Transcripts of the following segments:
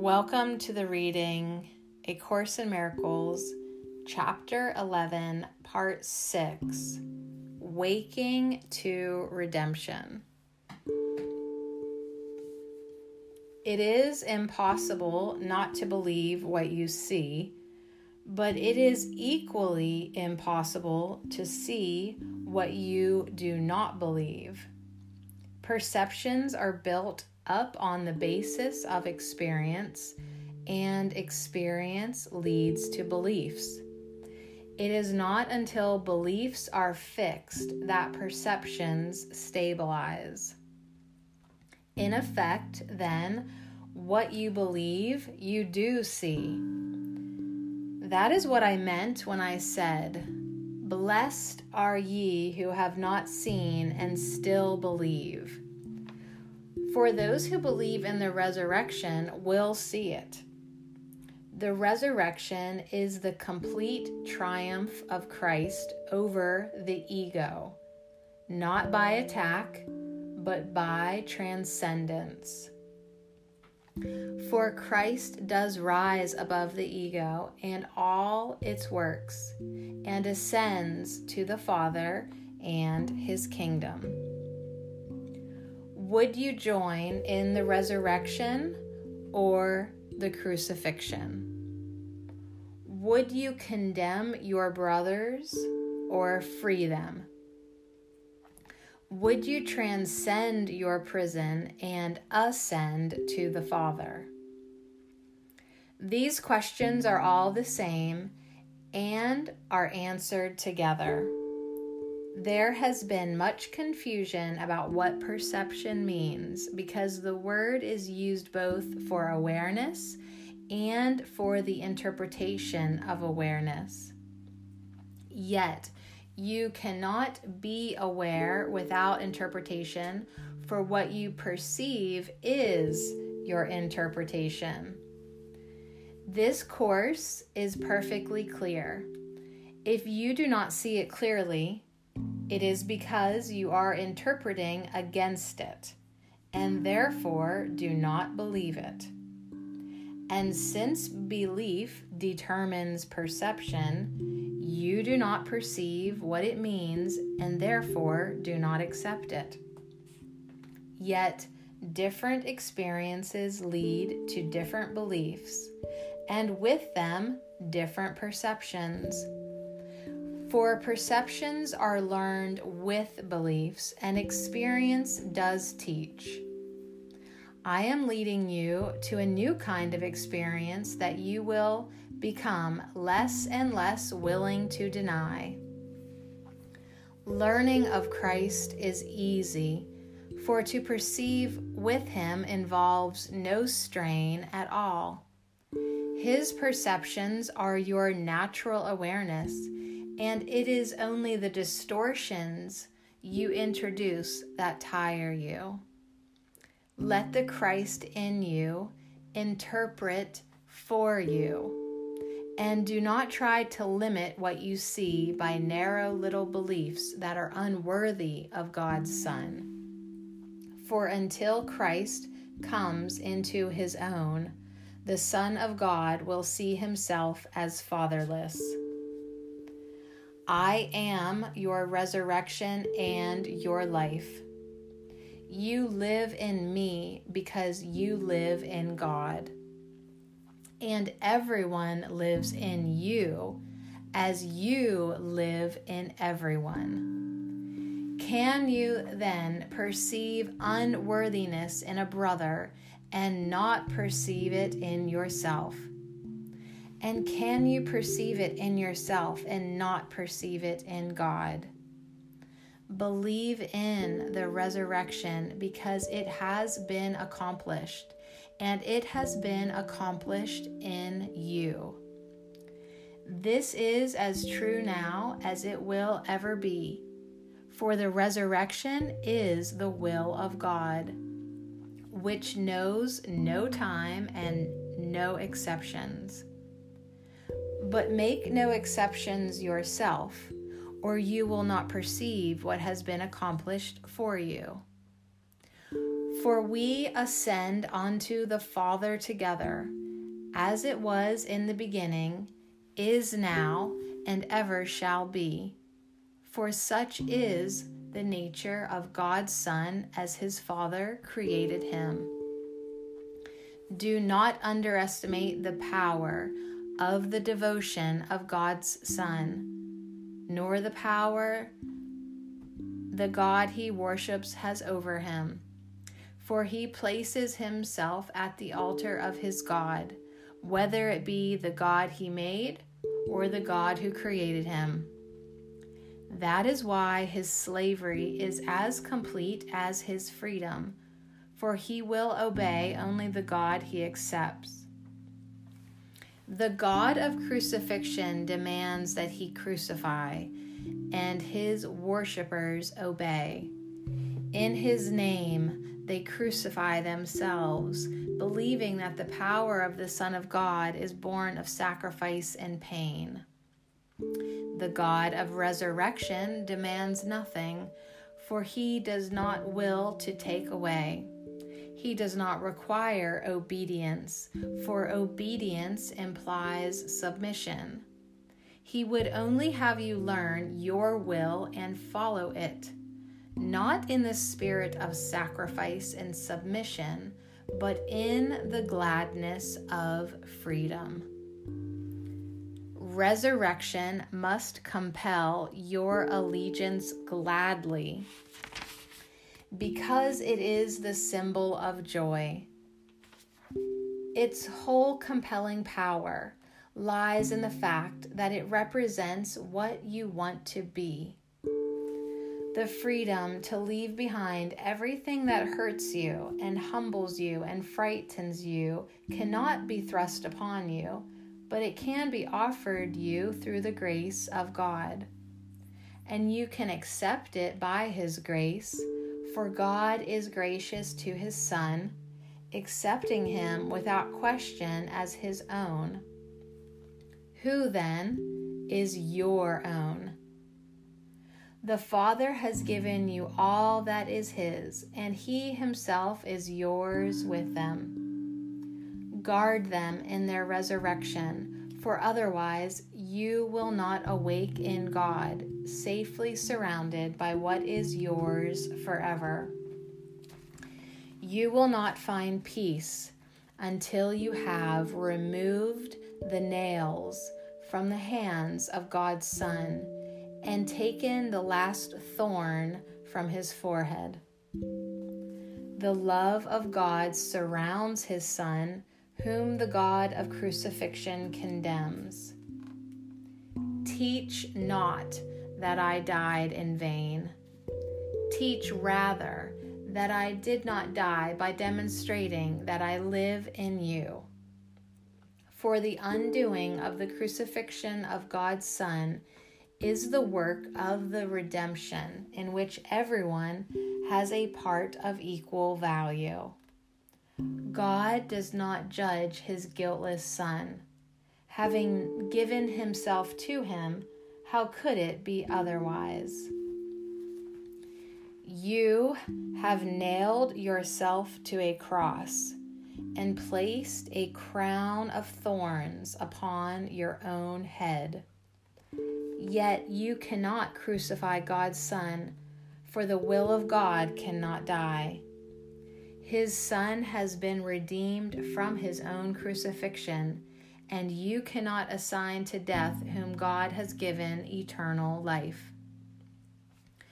Welcome to the reading A Course in Miracles, Chapter 11, Part 6 Waking to Redemption. It is impossible not to believe what you see, but it is equally impossible to see what you do not believe. Perceptions are built up on the basis of experience, and experience leads to beliefs. It is not until beliefs are fixed that perceptions stabilize. In effect, then, what you believe, you do see. That is what I meant when I said, Blessed are ye who have not seen and still believe. For those who believe in the resurrection will see it. The resurrection is the complete triumph of Christ over the ego, not by attack, but by transcendence. For Christ does rise above the ego and all its works, and ascends to the Father and his kingdom. Would you join in the resurrection or the crucifixion? Would you condemn your brothers or free them? Would you transcend your prison and ascend to the Father? These questions are all the same and are answered together. There has been much confusion about what perception means because the word is used both for awareness and for the interpretation of awareness. Yet, you cannot be aware without interpretation, for what you perceive is your interpretation. This course is perfectly clear. If you do not see it clearly, it is because you are interpreting against it, and therefore do not believe it. And since belief determines perception, you do not perceive what it means and therefore do not accept it. Yet, different experiences lead to different beliefs, and with them, different perceptions. For perceptions are learned with beliefs, and experience does teach. I am leading you to a new kind of experience that you will become less and less willing to deny. Learning of Christ is easy, for to perceive with Him involves no strain at all. His perceptions are your natural awareness and it is only the distortions you introduce that tire you. Let the Christ in you interpret for you. And do not try to limit what you see by narrow little beliefs that are unworthy of God's Son. For until Christ comes into his own, the Son of God will see himself as fatherless. I am your resurrection and your life. You live in me because you live in God. And everyone lives in you as you live in everyone. Can you then perceive unworthiness in a brother and not perceive it in yourself? And can you perceive it in yourself and not perceive it in God? Believe in the resurrection because it has been accomplished and it has been accomplished in you. This is as true now as it will ever be, for the resurrection is the will of God, which knows no time and no exceptions. But make no exceptions yourself, or you will not perceive what has been accomplished for you. For we ascend unto the Father together, as it was in the beginning, is now, and ever shall be. For such is the nature of God's Son as his Father created him. Do not underestimate the power of the devotion of God's Son, nor the power the God he worships has over him. For he places himself at the altar of his God, whether it be the God he made or the God who created him. That is why his slavery is as complete as his freedom, for he will obey only the God he accepts. The God of crucifixion demands that he crucify, and his worshippers obey. In his name, they crucify themselves, believing that the power of the Son of God is born of sacrifice and pain. The God of resurrection demands nothing, for he does not will to take away. He does not require obedience, for obedience implies submission. He would only have you learn your will and follow it, not in the spirit of sacrifice and submission, but in the gladness of freedom. Resurrection must compel your allegiance gladly because it is the symbol of joy. Its whole compelling power lies in the fact that it represents what you want to be. The freedom to leave behind everything that hurts you and humbles you and frightens you cannot be thrust upon you, but it can be offered you through the grace of God. And you can accept it by His grace for God is gracious to his Son, accepting him without question as his own. Who then is your own? The Father has given you all that is his, and he himself is yours with them. Guard them in their resurrection for otherwise you will not awake in God, safely surrounded by what is yours forever. You will not find peace until you have removed the nails from the hands of God's Son and taken the last thorn from his forehead. The love of God surrounds his Son whom the God of crucifixion condemns. Teach not that I died in vain. Teach rather that I did not die by demonstrating that I live in you. For the undoing of the crucifixion of God's Son is the work of the redemption in which everyone has a part of equal value. God does not judge his guiltless son. Having given himself to him, how could it be otherwise? You have nailed yourself to a cross and placed a crown of thorns upon your own head. Yet you cannot crucify God's Son, for the will of God cannot die. His Son has been redeemed from his own crucifixion, and you cannot assign to death whom God has given eternal life.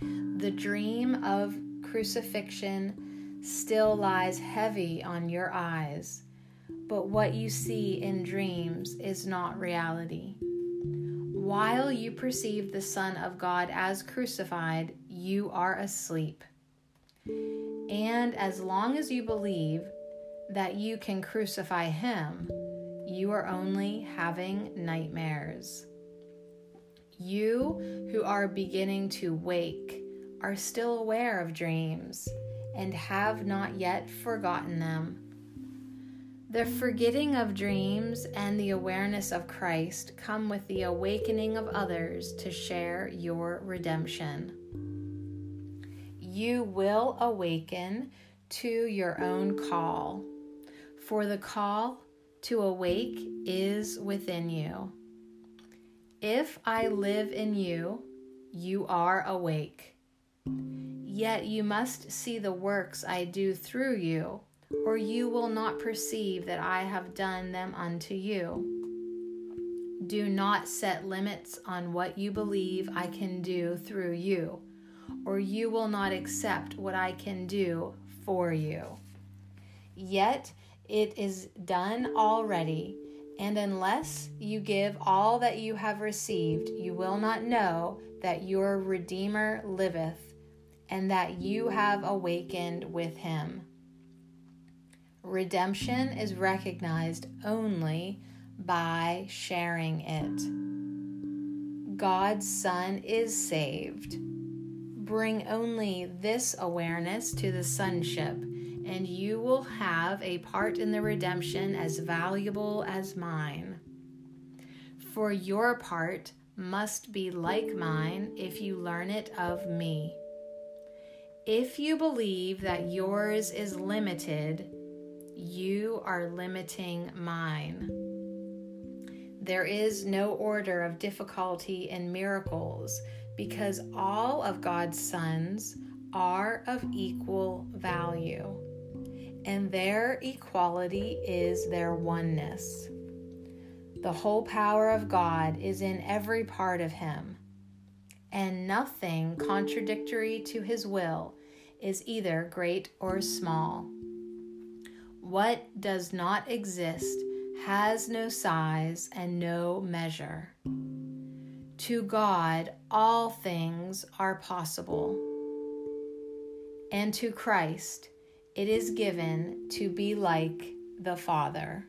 The dream of crucifixion still lies heavy on your eyes, but what you see in dreams is not reality. While you perceive the Son of God as crucified, you are asleep. And as long as you believe that you can crucify him, you are only having nightmares. You who are beginning to wake are still aware of dreams and have not yet forgotten them. The forgetting of dreams and the awareness of Christ come with the awakening of others to share your redemption you will awaken to your own call, for the call to awake is within you. If I live in you, you are awake. Yet you must see the works I do through you, or you will not perceive that I have done them unto you. Do not set limits on what you believe I can do through you, or you will not accept what I can do for you. Yet it is done already, and unless you give all that you have received, you will not know that your Redeemer liveth, and that you have awakened with him. Redemption is recognized only by sharing it. God's Son is saved. Bring only this awareness to the sonship, and you will have a part in the redemption as valuable as mine. For your part must be like mine if you learn it of me. If you believe that yours is limited, you are limiting mine. There is no order of difficulty in miracles because all of God's sons are of equal value, and their equality is their oneness. The whole power of God is in every part of him, and nothing contradictory to his will is either great or small. What does not exist has no size and no measure. To God, all things are possible. And to Christ, it is given to be like the Father.